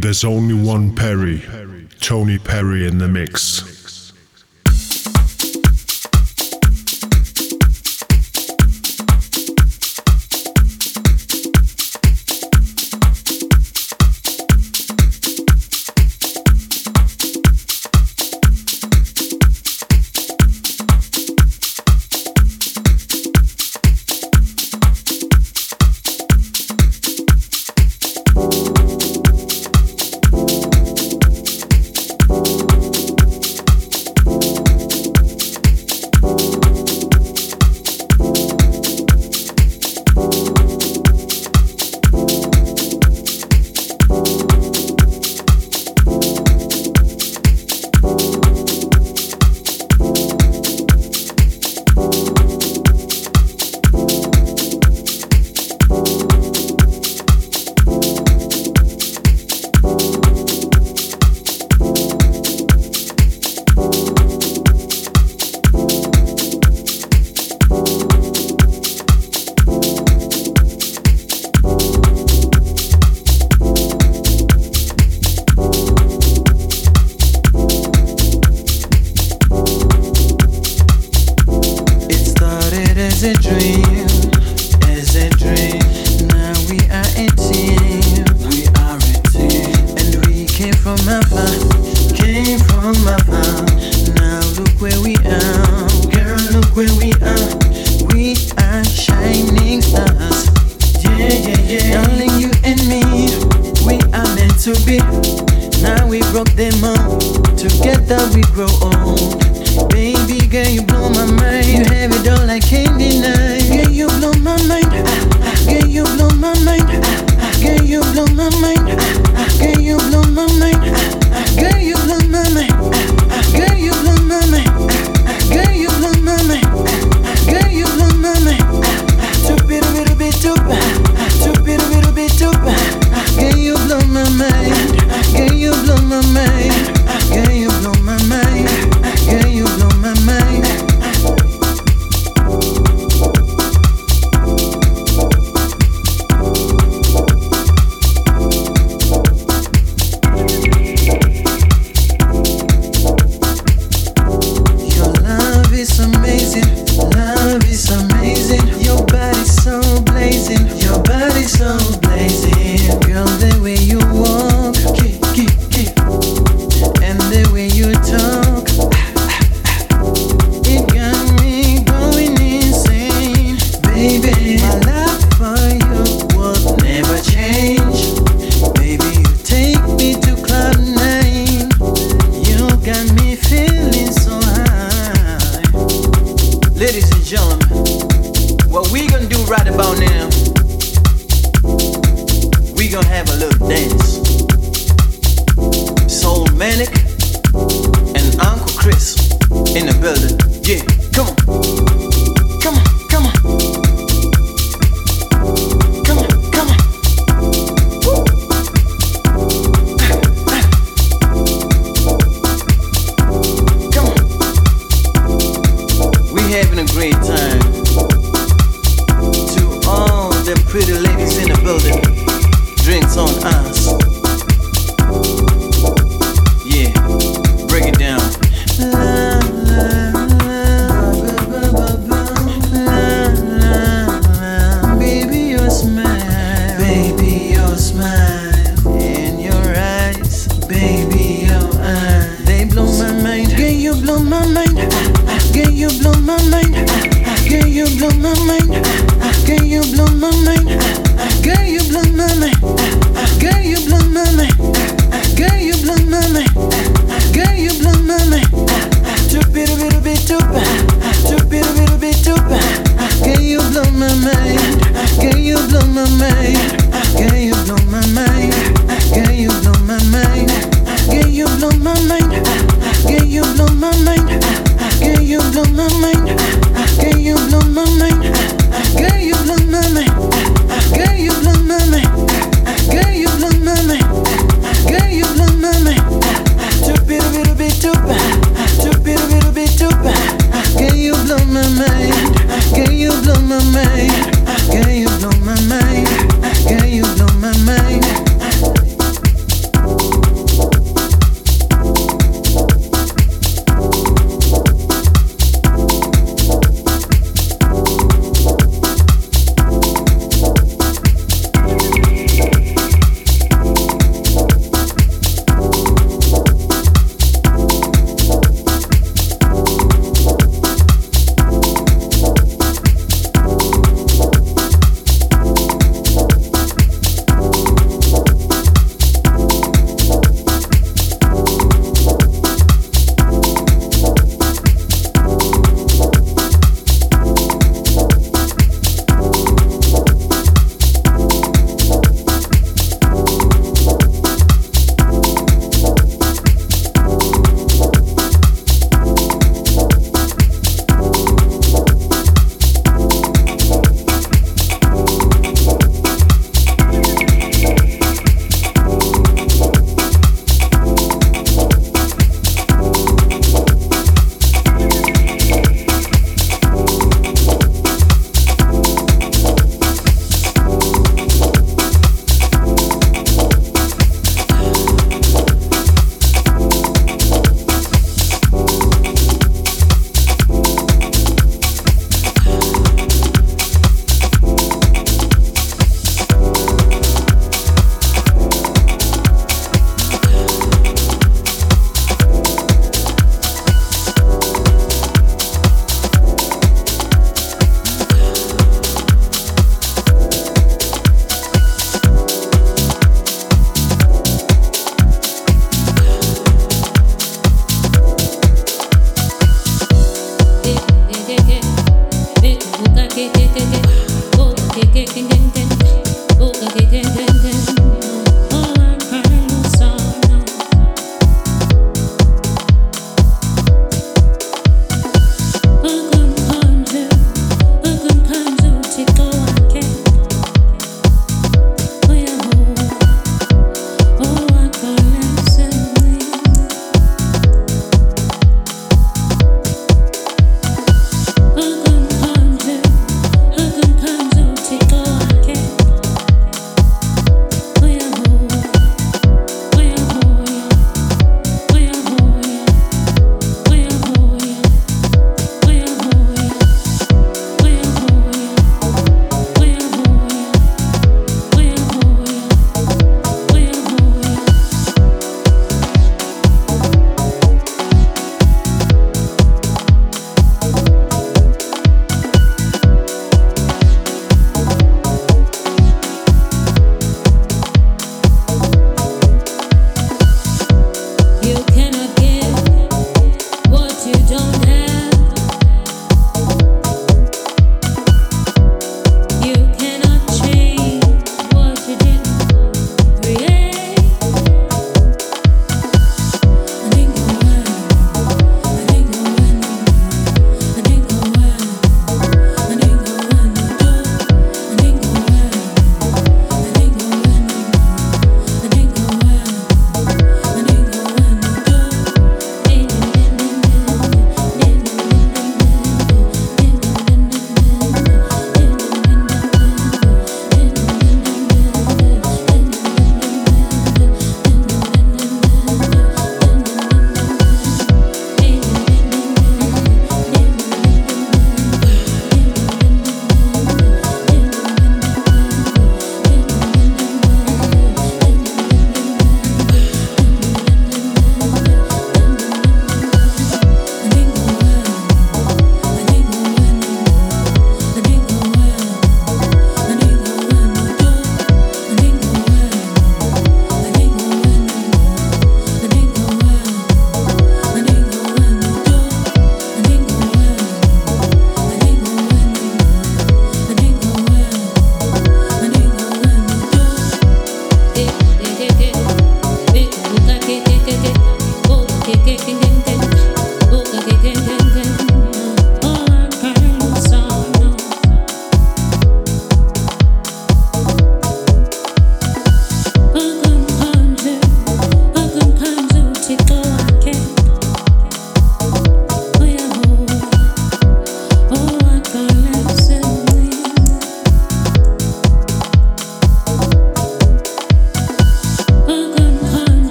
There's only one Perry, Tony Perry in the mix.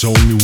There's only